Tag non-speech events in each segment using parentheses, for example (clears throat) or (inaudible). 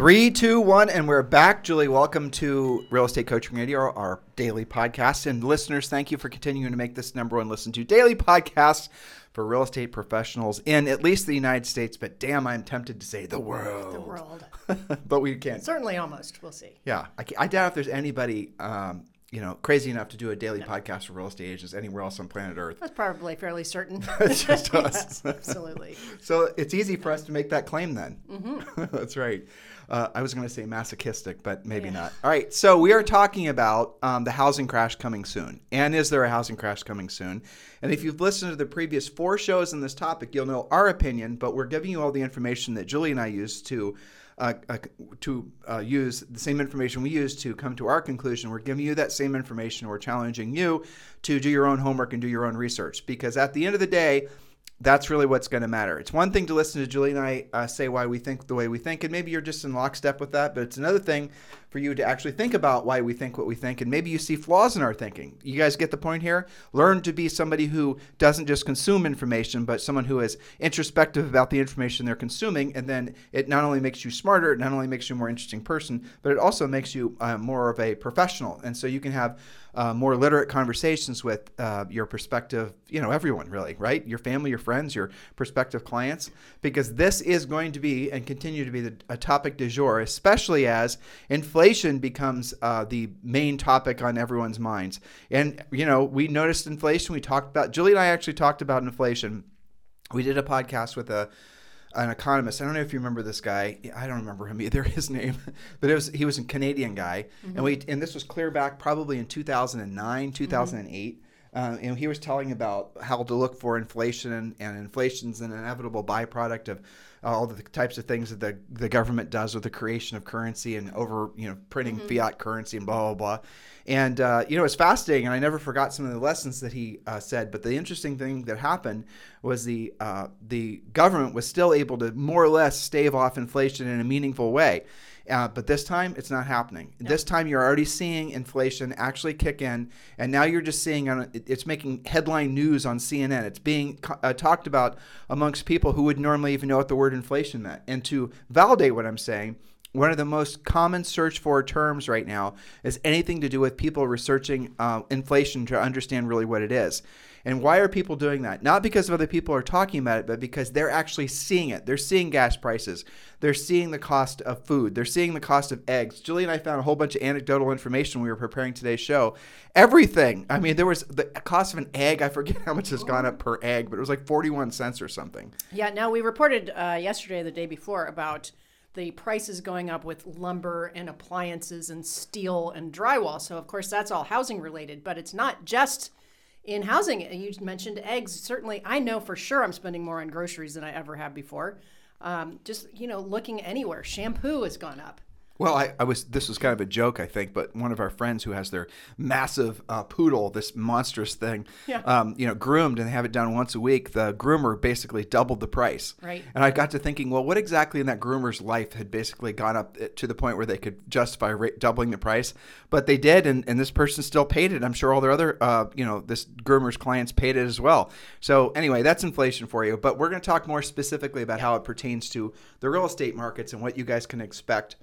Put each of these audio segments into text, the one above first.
Three, two, one, and we're back. Julie, welcome to Real Estate Coaching Radio, our daily podcast. And listeners, thank you for continuing to make this number one listen to daily podcast for real estate professionals in at least the United States, but damn, I'm tempted to say the world. The world. (laughs) but we can't. Certainly almost. We'll see. Yeah. I, I doubt if there's anybody, um, you know, crazy enough to do a daily podcast for real estate agents anywhere else on planet Earth. That's probably fairly certain. (laughs) It's just (laughs) us. yes, absolutely. So it's easy for us to make that claim then. Mm-hmm. That's right. Uh, I was going to say masochistic, but maybe Yeah. not. All right. So we are talking about um, the housing crash coming soon. And is there a housing crash coming soon? And if you've listened to the previous four shows on this topic, you'll know our opinion, but we're giving you all the information that Julie and I used to. Uh, uh, to uh, use the same information we use to come to our conclusion. We're giving you that same information. We're challenging you to do your own homework and do your own research because at the end of the day, that's really what's going to matter. It's one thing to listen to Julie and I uh, say why we think the way we think, and maybe you're just in lockstep with that, but it's another thing for you to actually think about why we think what we think, and maybe you see flaws in our thinking. You guys get the point here? Learn to be somebody who doesn't just consume information, but someone who is introspective about the information they're consuming, and then it not only makes you smarter, it not only makes you a more interesting person, but it also makes you uh, more of a professional. And so you can have uh, more literate conversations with uh, your prospective, you know, everyone really, right? Your family, your friends, your prospective clients, because this is going to be and continue to be the, a topic du jour, especially as inflation becomes uh, the main topic on everyone's minds. And, you know, we noticed inflation. We talked about, Julie and I actually talked about inflation. We did a podcast with a, an economist. I don't know if you remember this guy. I don't remember him either, (laughs) his name, but it was he was a Canadian guy, and we and this was clear back probably in 2009, 2008. Uh, and he was telling about how to look for inflation, and, and inflation's an inevitable byproduct of all the types of things that the, the government does with the creation of currency and over, you know, printing fiat currency and blah, blah, blah. And, uh, you know, it's fascinating. And I never forgot some of the lessons that he uh, said. But the interesting thing that happened was the, uh, the government was still able to more or less stave off inflation in a meaningful way. Uh, but this time, it's not happening. This time, you're already seeing inflation actually kick in, and now you're just seeing on it's making headline news on CNN. It's being uh, talked about amongst people who would normally even know what the word inflation meant. And to validate what I'm saying, one of the most common search for terms right now is anything to do with people researching uh, inflation to understand really what it is. And why are people doing that? Not because other people are talking about it, but because they're actually seeing it. They're seeing gas prices. They're seeing the cost of food. They're seeing the cost of eggs. Julie and I found a whole bunch of anecdotal information when we were preparing today's show. Everything. I mean, there was the cost of an egg. I forget how much has gone up per egg, but it was like 41 cents or something. Yeah. Now we reported uh, yesterday, the day before, about the prices going up with lumber and appliances and steel and drywall. So of course that's all housing related, but it's not just in housing. You mentioned eggs. Certainly, I know for sure I'm spending more on groceries than I ever have before. Um, just you know, looking anywhere, shampoo has gone up. Well, I, I was. This was kind of a joke, I think, but one of our friends who has their massive uh, poodle, this monstrous thing, Yeah. um, you know, groomed and they have it done once a week. The groomer basically doubled the price. Right. And I got to thinking, well, what exactly in that groomer's life had basically gone up uh, to the point where they could justify ra- doubling the price? But they did, and, and this person still paid it. I'm sure all their other, uh, you know, this groomer's clients paid it as well. So anyway, that's inflation for you. But we're going to talk more specifically about how it pertains to the real estate markets and what you guys can expect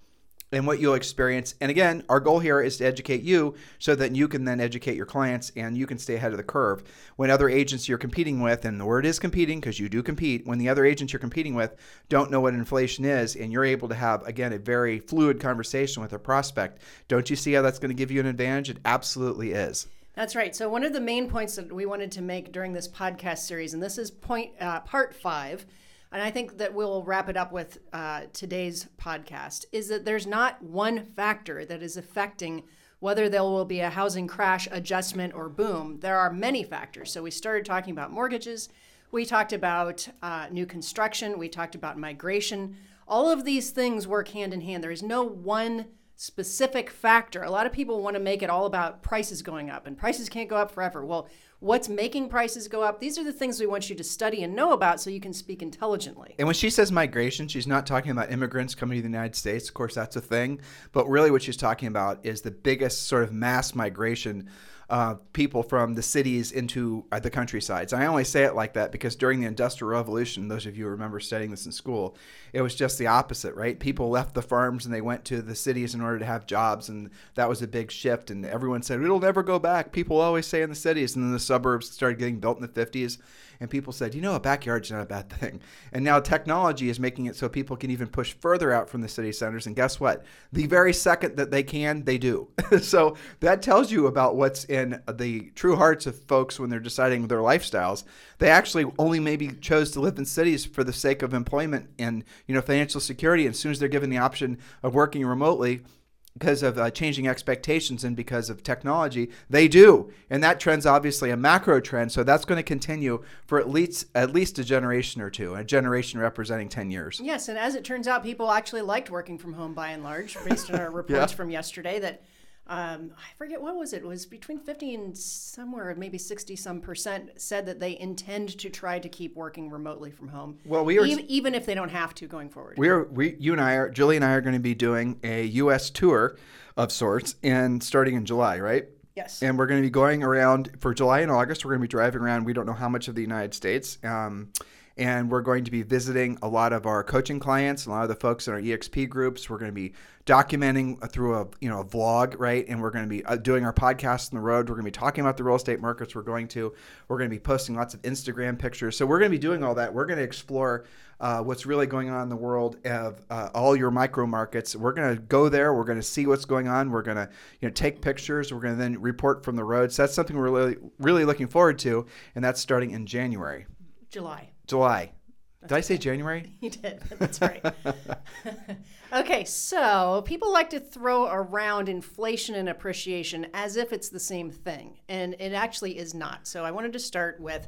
and what you'll experience. And again, our goal here is to educate you so that you can then educate your clients and you can stay ahead of the curve. When other agents you're competing with, and the word is competing because you do compete, when the other agents you're competing with don't know what inflation is and you're able to have, again, a very fluid conversation with a prospect, don't you see how that's going to give you an advantage? It absolutely is. That's right. So one of the main points that we wanted to make during this podcast series, and this is point uh, part five, and I think that we'll wrap it up with uh, today's podcast, is that there's not one factor that is affecting whether there will be a housing crash, adjustment, or boom. There are many factors. So we started talking about mortgages. We talked about uh, new construction. We talked about migration. All of these things work hand in hand. There is no one specific factor. A lot of people want to make it all about prices going up, and prices can't go up forever. Well, what's making prices go up? These are the things we want you to study and know about so you can speak intelligently. And when she says migration, she's not talking about immigrants coming to the United States. Of course, that's a thing. But really, what she's talking about is the biggest sort of mass migration uh, people from the cities into uh, the countrysides. I only say it like that because during the Industrial Revolution, those of you who remember studying this in school, it was just the opposite, right? People left the farms and they went to the cities in order to have jobs, and that was a big shift. And everyone said, it'll never go back. People always say in the cities. And then the suburbs started getting built in the 50s and people said, you know, a backyard's not a bad thing. And now technology is making it so people can even push further out from the city centers. And guess what? The very second that they can, they do. (laughs) so that tells you about what's in the true hearts of folks when they're deciding their lifestyles. They actually only maybe chose to live in cities for the sake of employment and you know financial security. And as soon as they're given the option of working remotely, because of uh, changing expectations and because of technology, they do, and that trend's obviously a macro trend. So that's going to continue for at least at least a generation or two, a generation representing ten years. Yes, and as it turns out, people actually liked working from home by and large, based on our (laughs) reports yeah. from yesterday. That um, I forget what was it? it was between 50 and somewhere maybe 60 some percent said that they intend to try to keep working remotely from home. Well, we are even, even if they don't have to going forward. We are we you and I are Julie and I are going to be doing a U.S. tour of sorts, and starting in July, right? Yes. And we're going to be going around for July and August. We're going to be driving around. We don't know how much of the United States. Um, and we're going to be visiting a lot of our coaching clients, a lot of the folks in our EXP groups. We're going to be documenting through a you know a vlog, right? And we're going to be uh, doing our podcast on the road. We're going to be talking about the real estate markets we're going to. We're going to be posting lots of Instagram pictures. So we're going to be doing all that. We're going to explore uh, what's really going on in the world of uh, all your micro markets. We're going to go there. We're going to see what's going on. We're going to you know take pictures. We're going to then report from the road. So that's something we're really really looking forward to, and that's starting in January. July. July. Did I say January? (laughs) You did. That's right. (laughs) okay, so people like to throw around inflation and appreciation as if it's the same thing, and it actually is not. So I wanted to start with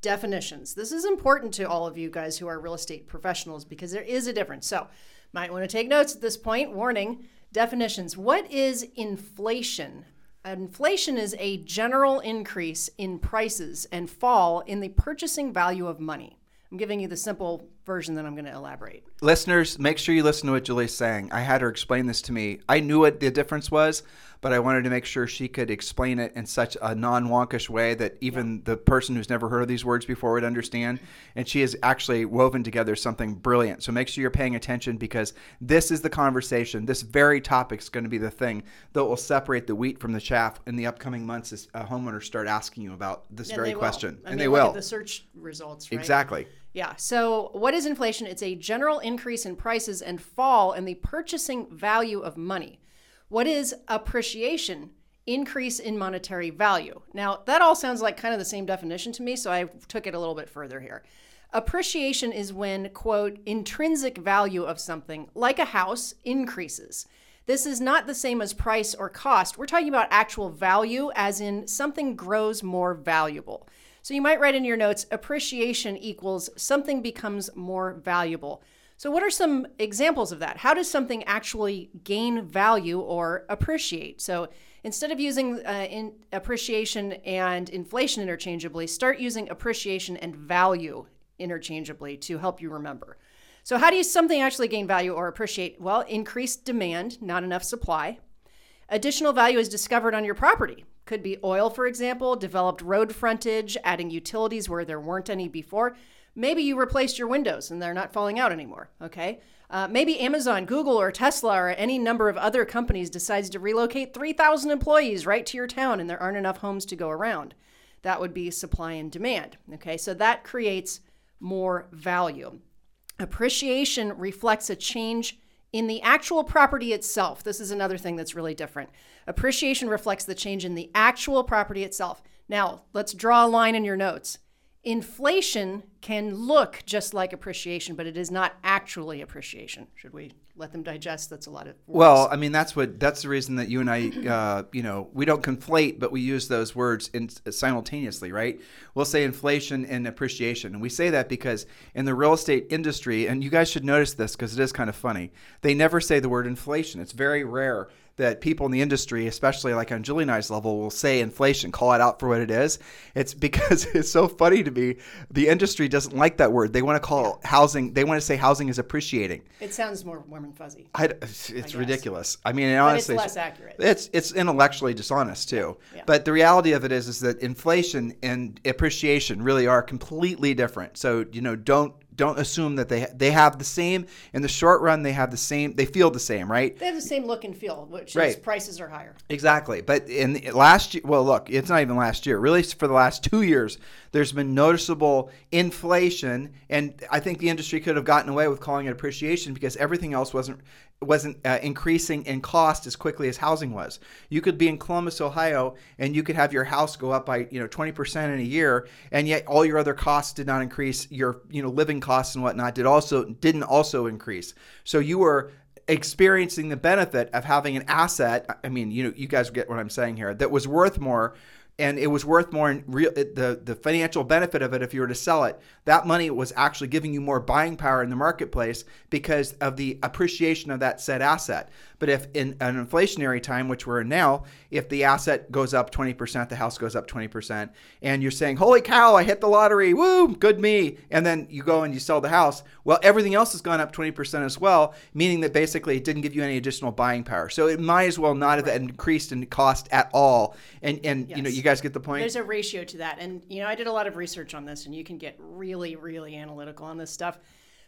definitions. This is important to all of you guys who are real estate professionals because there is a difference. So, might want to take notes at this point. Warning definitions. What is inflation? Inflation is a general increase in prices and fall in the purchasing value of money. I'm giving you the simple version that I'm going to elaborate. Listeners, make sure you listen to what Julie's saying. I had her explain this to me. I knew what the difference was, but I wanted to make sure she could explain it in such a non wonkish way that even yeah. the person who's never heard of these words before would understand. And she has actually woven together something brilliant. So make sure you're paying attention because this is the conversation. This very topic is going to be the thing that will separate the wheat from the chaff in the upcoming months as uh, homeowners start asking you about this and very question. and mean, they will. the search results, right? Exactly. Yeah. So, what is inflation? It's a general increase in prices and fall in the purchasing value of money. What is appreciation? Increase in monetary value. Now, that all sounds like kind of the same definition to me, so I took it a little bit further here. Appreciation is when, quote, intrinsic value of something, like a house, increases. This is not the same as price or cost. We're talking about actual value, as in something grows more valuable. So you might write in your notes appreciation equals something becomes more valuable. So, what are some examples of that? How does something actually gain value or appreciate? So, instead of using uh, in appreciation and inflation interchangeably, start using appreciation and value interchangeably to help you remember. So, how do you something actually gain value or appreciate? Well, increased demand, not enough supply. Additional value is discovered on your property. Could be oil, for example, developed road frontage, adding utilities where there weren't any before. Maybe you replaced your windows and they're not falling out anymore, okay? Uh, maybe Amazon, Google, or Tesla, or any number of other companies decides to relocate 3,000 employees right to your town and there aren't enough homes to go around. That would be supply and demand, okay? So that creates more value. Appreciation reflects a change in the actual property itself. This is another thing that's really different. Appreciation reflects the change in the actual property itself. Now, let's draw a line in your notes. inflation can look just like appreciation, but it is not actually appreciation. Should we let them digest? That's a lot of words. Well, I mean, that's what that's the reason that you and I, uh, (clears throat) you know, we don't conflate, but we use those words in, simultaneously, right? We'll say inflation and appreciation, and we say that because in the real estate industry, and you guys should notice this because it is kind of funny. They never say the word inflation. It's very rare that people in the industry, especially like on Julie and I's level, will say inflation, call it out for what it is. It's because (laughs) it's so funny to me. The industry doesn't like that word. They want to call housing. They want to say housing is appreciating. it sounds more warm and fuzzy. I, it's guess. ridiculous. I mean, But it's honestly, less accurate. It's it's intellectually dishonest too. Yeah. But the reality of it is, is that inflation and appreciation really are completely different. So you know, don't don't assume that they they have the same in the short run. They have the same. They feel the same, right? They have the same look and feel, which is Right. prices are higher. Exactly. But in the last year, well, look, it's not even last year. Really, for the last two years, there's been noticeable inflation, and I think the industry could have gotten away with calling it appreciation because everything else wasn't wasn't uh, increasing in cost as quickly as housing was. You could be in Columbus, Ohio, and you could have your house go up by you know 20% in a year, and yet all your other costs did not increase. Your you know living costs and whatnot did also didn't also increase. So you were experiencing the benefit of having an asset. I mean, you know, you guys get what I'm saying here. That was worth more, and it was worth more in real the the financial benefit of it if you were to sell it. That money was actually giving you more buying power in the marketplace because of the appreciation of that said asset. But if in an inflationary time, which we're in now, if the asset goes up 20%, the house goes up 20%, and you're saying, "Holy cow, I hit the lottery! Woo, good me!" and then you go and you sell the house, well, everything else has gone up 20% as well, meaning that basically it didn't give you any additional buying power. So it might as well not have increased in cost at all. And and you know, Yes. you guys get the point. There's a ratio to that. And, you know, I did a lot of research on this, and you can get really, really analytical on this stuff.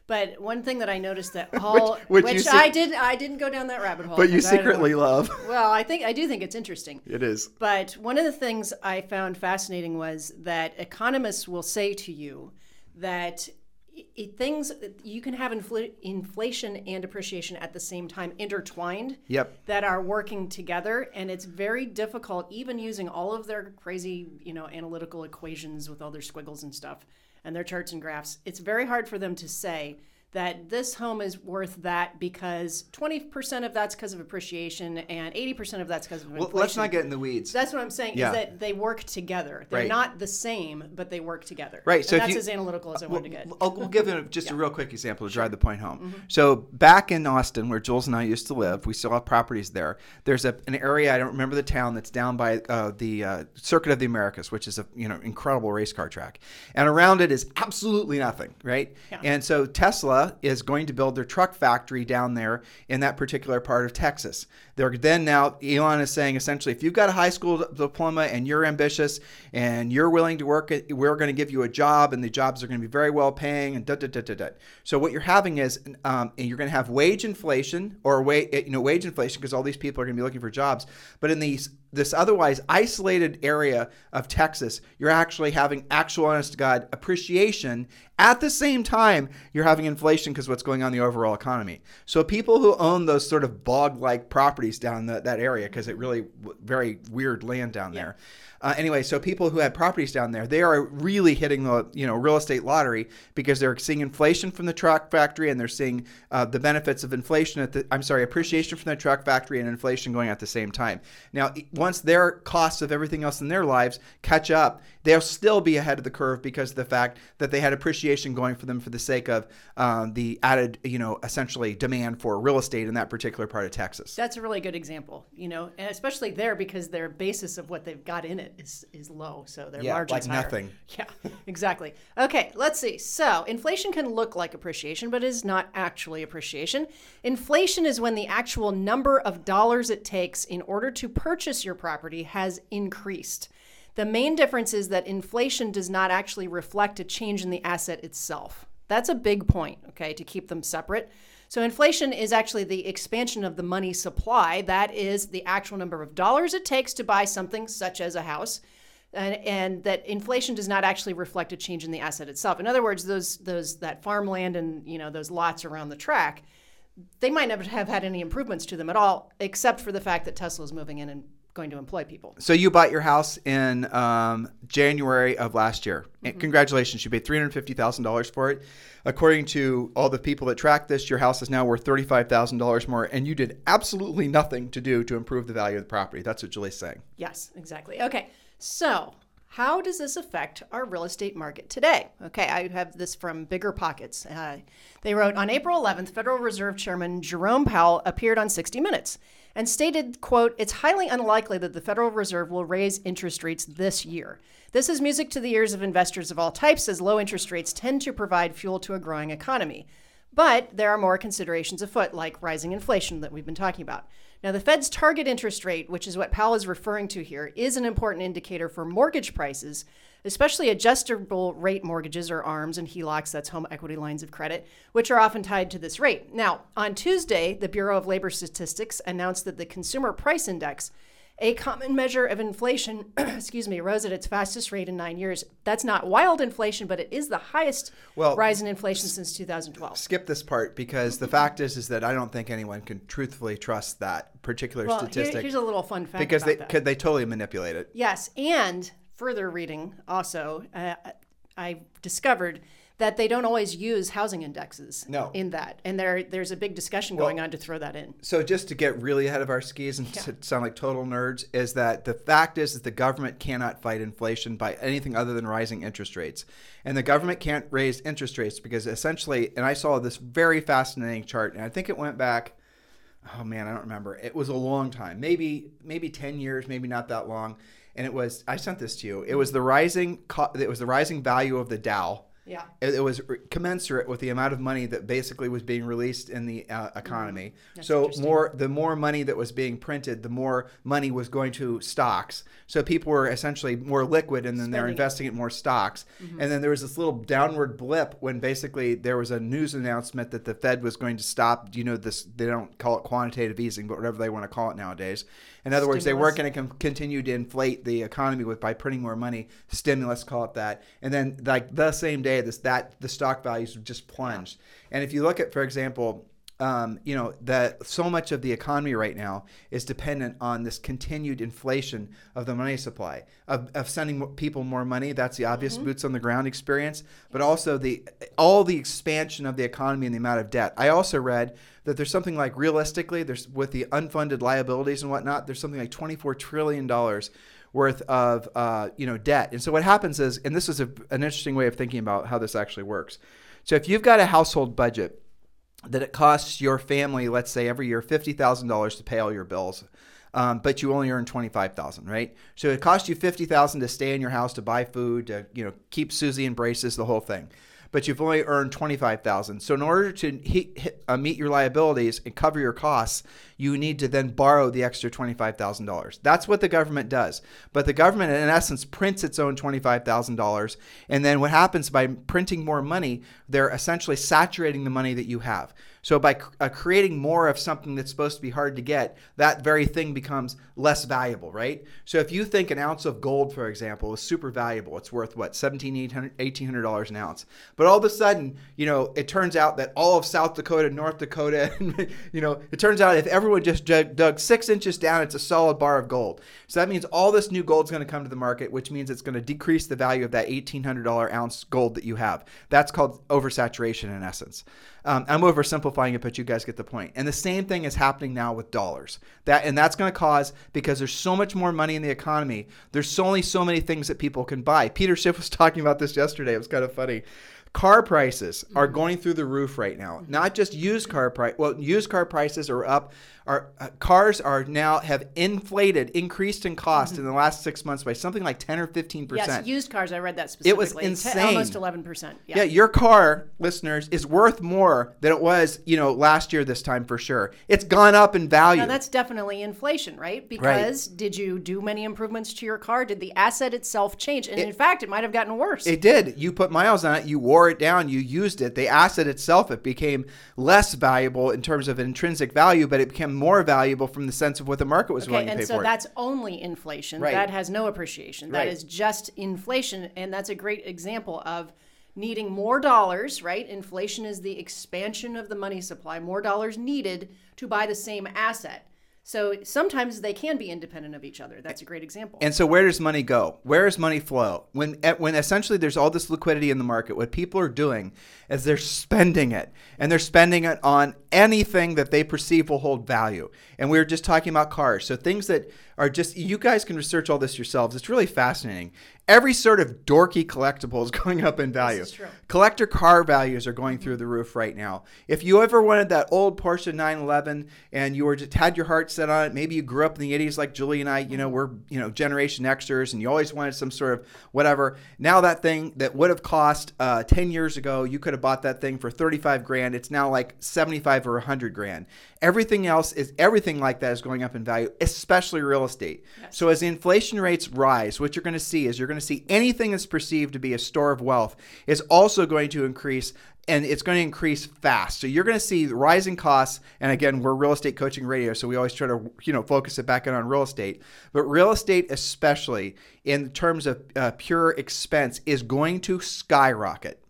But one thing that I noticed that (laughs) all, which which, you I sec- did, I didn't go down that rabbit hole. but you secretly love. (laughs) Well, I think I do think it's interesting. It is. But one of the things I found fascinating was that economists will say to you that i- i- things you can have infl- inflation and appreciation at the same time intertwined Yep. that are working together and it's very difficult even using all of their crazy you know analytical equations with all their squiggles and stuff and their charts and graphs it's very hard for them to say that this home is worth that because 20% of that's because of appreciation and 80% of that's because of Well, let's not get in the weeds. That's what I'm saying Yeah. is that they work together. They're Right. not the same, but they work together. Right, so and that's you- as analytical as I wanted to get. I'll, we'll give it just a real quick example to drive the point home. Mm-hmm. So back in Austin, where Jules and I used to live, we still have properties there. There's a, an area I don't remember the town that's down by uh, the uh, Circuit of the Americas, which is a you know incredible race car track, and around it is absolutely nothing, right? Yeah. And so Tesla is going to build their truck factory down there in that particular part of Texas. They're then now Elon is saying essentially, if you've got a high school diploma and you're ambitious and you're willing to work, we're going to give you a job, and the jobs are going to be very well paying, and da da da da da. So what you're having is, um, you're going to have wage inflation or wage, you know, wage inflation because all these people are going to be looking for jobs. But in these this otherwise isolated area of Texas, you're actually having actual, honest to God, appreciation. At the same time, you're having inflation because what's going on in the overall economy. So people who own those sort of bog-like properties down the, that area, because it really very weird land down there. Uh, anyway, so people who had properties down there, they are really hitting the you know real estate lottery because they're seeing inflation from the truck factory and they're seeing uh, the benefits of inflation at the I'm sorry appreciation from the truck factory and inflation going at the same time. Now, once their costs of everything else in their lives catch up, they'll still be ahead of the curve because of the fact that they had appreciation going for them for the sake of um, the added you know essentially demand for real estate in that particular part of Texas. That's a really good example, you know, and especially there because their basis of what they've got in it is is low, so their Yeah, margins like higher. nothing. (laughs) Yeah, exactly. Okay, let's see. So inflation can look like appreciation, but is not actually appreciation. Inflation is when the actual number of dollars it takes in order to purchase your property has increased. The main difference is that inflation does not actually reflect a change in the asset itself. That's a big point, okay, to keep them separate. So, inflation is actually the expansion of the money supply. That is the actual number of dollars it takes to buy something such as a house. And, and that inflation does not actually reflect a change in the asset itself. In other words, those those that farmland and you know those lots around the track, they might never have had any improvements to them at all, except for the fact that Tesla is moving in and going to employ people. So you bought your house in um, January of last year. And congratulations, you paid three hundred fifty thousand dollars for it. According to all the people that track this, your house is now worth thirty-five thousand dollars more, and you did absolutely nothing to do to improve the value of the property. That's what Julie's saying. Yes, exactly. Okay, so how does this affect our real estate market today? Okay, I have this from Bigger Pockets. Uh, they wrote on April 11th, Federal Reserve Chairman Jerome Powell appeared on 60 Minutes and stated, quote, it's highly unlikely that the Federal Reserve will raise interest rates this year. This is music to the ears of investors of all types as low interest rates tend to provide fuel to a growing economy. But there are more considerations afoot, like rising inflation that we've been talking about. Now, the Fed's target interest rate, which is what Powell is referring to here, is an important indicator for mortgage prices, especially adjustable rate mortgages or ARMs and HELOCs, that's home equity lines of credit, which are often tied to this rate. Now, on Tuesday, the Bureau of Labor Statistics announced that the Consumer Price Index a common measure of inflation, (clears throat) excuse me, rose at its fastest rate in nine years. That's not wild inflation, but it is the highest Well, rise in inflation since 2012. Skip this part because the fact is is that I don't think anyone can truthfully trust that particular Well, here- statistic here's a little fun fact because they that. could they totally manipulate it. Yes, and further reading also, uh, I discovered that they don't always use housing indexes No. in that, and there there's a big discussion going on to throw that in. So just to get really ahead of our skis and to sound like total nerds is that the fact is that the government cannot fight inflation by anything other than rising interest rates. And the government can't raise interest rates because essentially and I saw this very fascinating chart and I think it went back oh man, I don't remember. It was a long time. Maybe maybe 10 years, maybe not that long. And it was I sent this to you. It was the rising co- it was the rising value of the Dow Yeah. it, it was commensurate with the amount of money that basically was being released in the uh, economy. Mm-hmm. That's so more the more money that was being printed, the more money was going to stocks. So people were essentially more liquid, and then they're. Mm-hmm. investing in more stocks. And then there was this little downward blip when basically there was a news announcement that the Fed was going to stop. You know, this they don't call it quantitative easing, but whatever they want to call it nowadays. In other words, they weren't going to com- continue to inflate the economy with by printing more money, stimulus, call it that. And then like the same day, this that the stock values have just plunged. And if you look at, for example, um, you know that so much of the economy right now is dependent on this continued inflation of the money supply of, of sending people more money. That's the obvious boots on the ground experience, but also the all the expansion of the economy and the amount of debt. I also read that there's something like realistically, there's with the unfunded liabilities and whatnot, there's something like 24 trillion dollars worth of uh, you know debt. And so what happens is, and this is a, an interesting way of thinking about how this actually works. So if you've got a household budget that it costs your family, let's say every year, fifty thousand dollars to pay all your bills, um, but you only earn twenty five thousand, right? So it costs you fifty thousand to stay in your house, to buy food, to you know keep Susie in braces, the whole thing. But you've only earned twenty five thousand. So in order to uh, meet your liabilities and cover your costs, you need to then borrow the extra twenty five thousand dollars. That's what the government does. But the government, in essence, prints its own twenty five thousand dollars, and then what happens by printing more money, they're essentially saturating the money that you have. So by uh, creating more of something that's supposed to be hard to get, that very thing becomes less valuable, right? So if you think an ounce of gold, for example, is super valuable, it's worth what, $1,700, $1,800 an ounce. But all of a sudden, you know, it turns out that all of South Dakota, North Dakota, (laughs) you know, it turns out if everyone just dug, six inches down, it's a solid bar of gold. So that means all this new gold's going to come to the market, which means it's going to decrease the value of that $1,800 ounce gold that you have. That's called oversaturation in essence. Um, I'm oversimplifying it, but you guys get the point. And the same thing is happening now with dollars. That and that's going to cause because there's so much more money in the economy. There's only so many things that people can buy. Peter Schiff was (laughs) talking about this yesterday. It was kind of funny. Car prices are going through the roof right now. Not just used car price. Well, used car prices are up. Our uh, cars are now have inflated, increased in cost in the last six months by something like ten or fifteen percent. Yes, used cars. I read that specifically. It was insane. almost eleven percent. Yeah. Yeah, your car, listeners, is worth more than it was, you know, last year this time for sure. It's gone up in value. Now that's definitely inflation, right? Because did you do many improvements to your car? Did the asset itself change? And in fact, it might have gotten worse. it did. You put miles on it, you wore it down, you used it. The asset itself, it became less valuable in terms of intrinsic value, but it became more valuable from the sense of what the market was willing to pay and so for it. that's only inflation. Right. That has no appreciation. That Right. is just inflation, and that's a great example of needing more dollars. Right? Inflation is the expansion of the money supply. More dollars needed to buy the same asset. So sometimes they can be independent of each other. That's a great example. And so, where does money go? Where does money flow? When when essentially there's all this liquidity in the market, what people are doing is they're spending it, and they're spending it on anything that they perceive will hold value. And we were just talking about cars, so things that are just you guys can research all this yourselves. It's really fascinating. Every sort of dorky collectible is (laughs) going up in value. True. Collector car values are going through the roof right now. If you ever wanted that old Porsche 911 and you were just had your heart set on it, maybe you grew up in the 80s like Julie and I, you know, we're, you know, Generation Xers and you always wanted some sort of whatever. Now that thing that would have cost uh, 10 years ago, you could have bought that thing for 35 grand. It's now like 75 or 100 grand. Everything else is everything like that is going up in value, especially real estate. So as inflation rates rise, what you're going to see is you're going to see anything that's perceived to be a store of wealth is also going to increase and it's going to increase fast. So you're going to see rising costs. And again, we're real estate coaching radio, so we always try to you know focus it back in on real estate. But real estate, especially in terms of uh, pure expense, is going to skyrocket.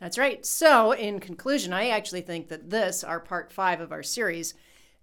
That's right. So, in conclusion, I actually think that this, our part five of our series,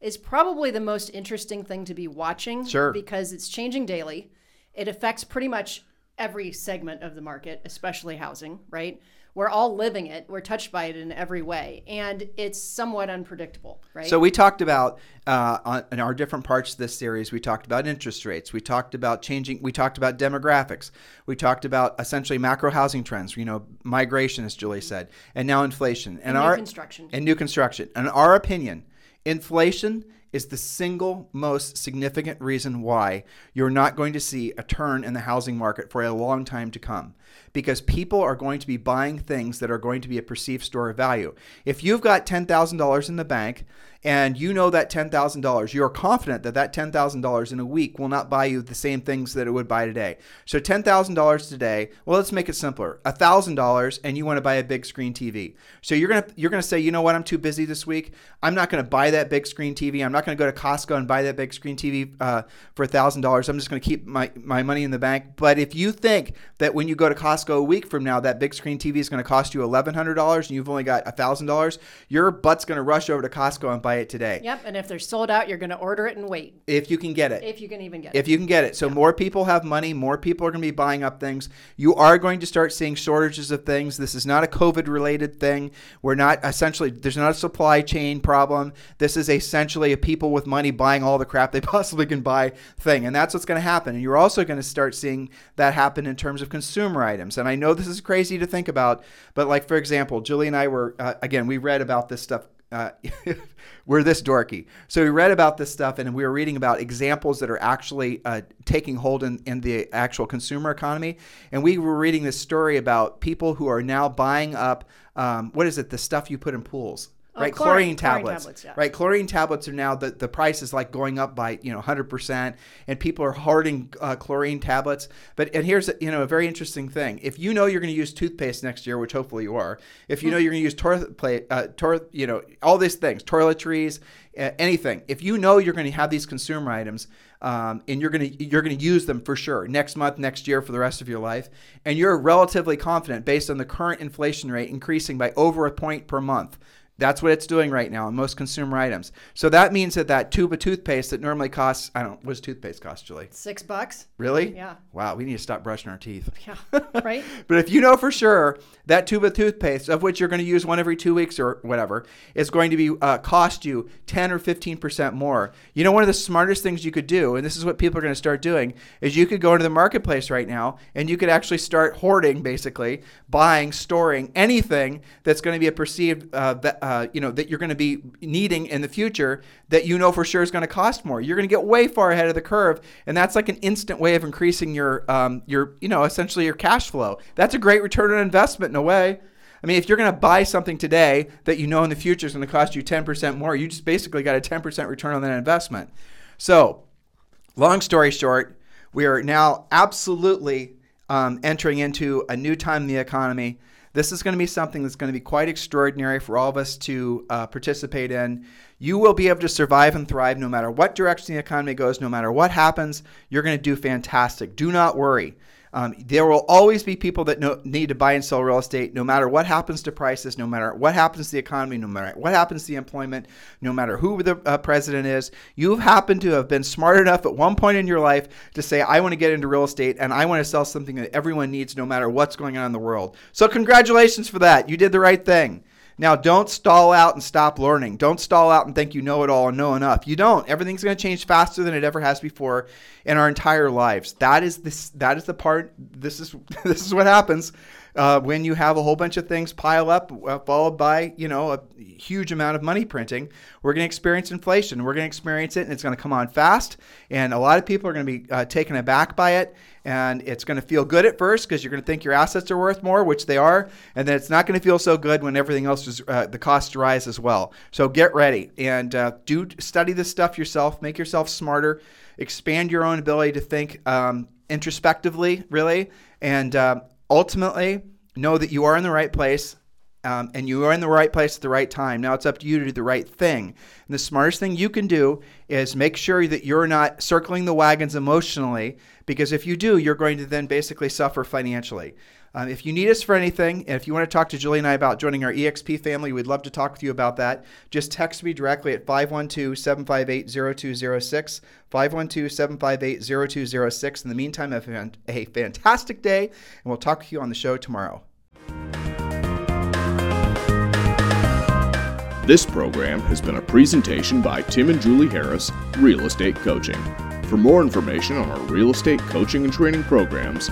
is probably the most interesting thing to be watching. Sure. Because it's changing daily. It affects pretty much every segment of the market, especially housing, right? We're all living it. We're touched by it in every way. And it's somewhat unpredictable, right? So we talked about uh, on, in our different parts of this series. We talked about interest rates. We talked about changing. We talked about demographics. We talked about essentially macro housing trends. You know, migration, as Julie said, and now inflation and, And new our construction. and new construction. In our opinion, inflation is the single most significant reason why you're not going to see a turn in the housing market for a long time to come because people are going to be buying things that are going to be a perceived store of value. If you've got $10,000 in the bank and you know that $10,000, you're confident that that $10,000 in a week will not buy you the same things that it would buy today. So $10,000 today, well let's make it simpler. $1,000 and you want to buy a big screen TV. So you're going to you're going to say, "You know what? I'm too busy this week. I'm not going to buy that big screen TV. I'm not going to go to Costco and buy that big screen TV uh, for $1,000. I'm just going to keep my my money in the bank." But if you think that when you go to Costco a week from now that big screen TV is going to cost you $1,100 and you've only got $1,000, your butt's going to rush over to Costco and buy it today. Yep. And if they're sold out, you're going to order it and wait If you can get it. if you can even get it. If you can get it. So more people have money, more people are going to be buying up things. You are going to start seeing shortages of things. This is not a COVID related thing. We're not essentially there's not a supply chain problem. This is essentially a people with money buying all the crap they (laughs) possibly can buy thing. And that's what's going to happen. And you're also going to start seeing that happen in terms of consumer items. And I know this is crazy to think about, but like for example, Julie and I were uh, again, we read about this stuff uh, (laughs) we're this dorky. So we read about this stuff and we were reading about examples that are actually uh, taking hold in, in the actual consumer economy. And we were reading this story about people who are now buying up, um, what is it, the stuff you put in pools? Right, chlorine- chlorine, chlorine tablets. tablets, yeah. Right, chlorine tablets are now the, the price is like going up by you know 100%, and people are hoarding uh, chlorine tablets. But and here's you know a very interesting thing: if you know you're going to use toothpaste next year, which hopefully you are, if you know you're going to use toilet plate, uh, toilet, you know all these things, toiletries, uh, anything. If you know you're going to have these consumer items, um, and you're going to you're going to use them for sure next month, next year, for the rest of your life, and you're relatively confident based on the current inflation rate increasing by over a point per month. That's what it's doing right now on most consumer items. So that means that that tube of toothpaste that normally costs, I don't, what does toothpaste cost, Julie? Six bucks. Really? Yeah. Wow, we need to stop brushing our teeth. Yeah. (laughs) right? But if you know for sure that tube of toothpaste, of which you're going to use one every two weeks or whatever, is going to be uh, cost you 10 or 15% more. You know, one of the smartest things you could do, and this is what people are going to start doing, is you could go into the marketplace right now and you could actually start hoarding, basically, buying, storing anything that's going to be a perceived, uh, that, uh, you know, that you're going to be needing in the future that you know for sure is going to cost more. You're going to get way far ahead of the curve, and that's like an instant way of increasing your, um, your, you know, essentially your cash flow. That's a great return on investment in a way. I mean, if you're going to buy something today that you know in the future is going to cost you 10% more, you just basically got a 10% return on that investment. So, long story short, we are now absolutely um, entering into a new time in the economy. This is going to be something that's going to be quite extraordinary for all of us to uh, participate in. You will be able to survive and thrive no matter what direction the economy goes, no matter what happens. You're going to do fantastic. Do not worry. Um, there will always be people that need to buy and sell real estate, no matter what happens to prices, no matter what happens to the economy, no matter what happens to the employment, no matter who the uh, president is. You happen to have been smart enough at one point in your life to say, I want to get into real estate and I want to sell something that everyone needs, no matter what's going on in the world. So, congratulations for that. You did the right thing. Now, don't stall out and stop learning. Don't stall out and think you know it all and know enough. You don't. Everything's going to change faster than it ever has before in our entire lives. That is this. That is the part. This is (laughs) this is what happens uh, when you have a whole bunch of things pile up, uh, followed by you know a huge amount of money printing. We're going to experience inflation. We're going to experience it, and it's going to come on fast. And a lot of people are going to be uh, taken aback by it and it's going to feel good at first because you're going to think your assets are worth more, which they are, and then it's not going to feel so good when everything else is uh, the costs rise as well. So get ready and uh, do study this stuff yourself, make yourself smarter, expand your own ability to think um, introspectively, really, and uh, ultimately know that you are in the right place um, and you are in the right place at the right time. Now it's up to you to do the right thing. And the smartest thing you can do is make sure that you're not circling the wagons emotionally, because if you do, you're going to then basically suffer financially. Um, if you need us for anything, and if you want to talk to Julie and I about joining our EXP family, we'd love to talk with you about that. Just text me directly at 512 758 0206. 512 758 0206. In the meantime, have a fantastic day, and we'll talk to you on the show tomorrow. This program has been a presentation by Tim and Julie Harris, Real Estate Coaching. For more information on our real estate coaching and training programs,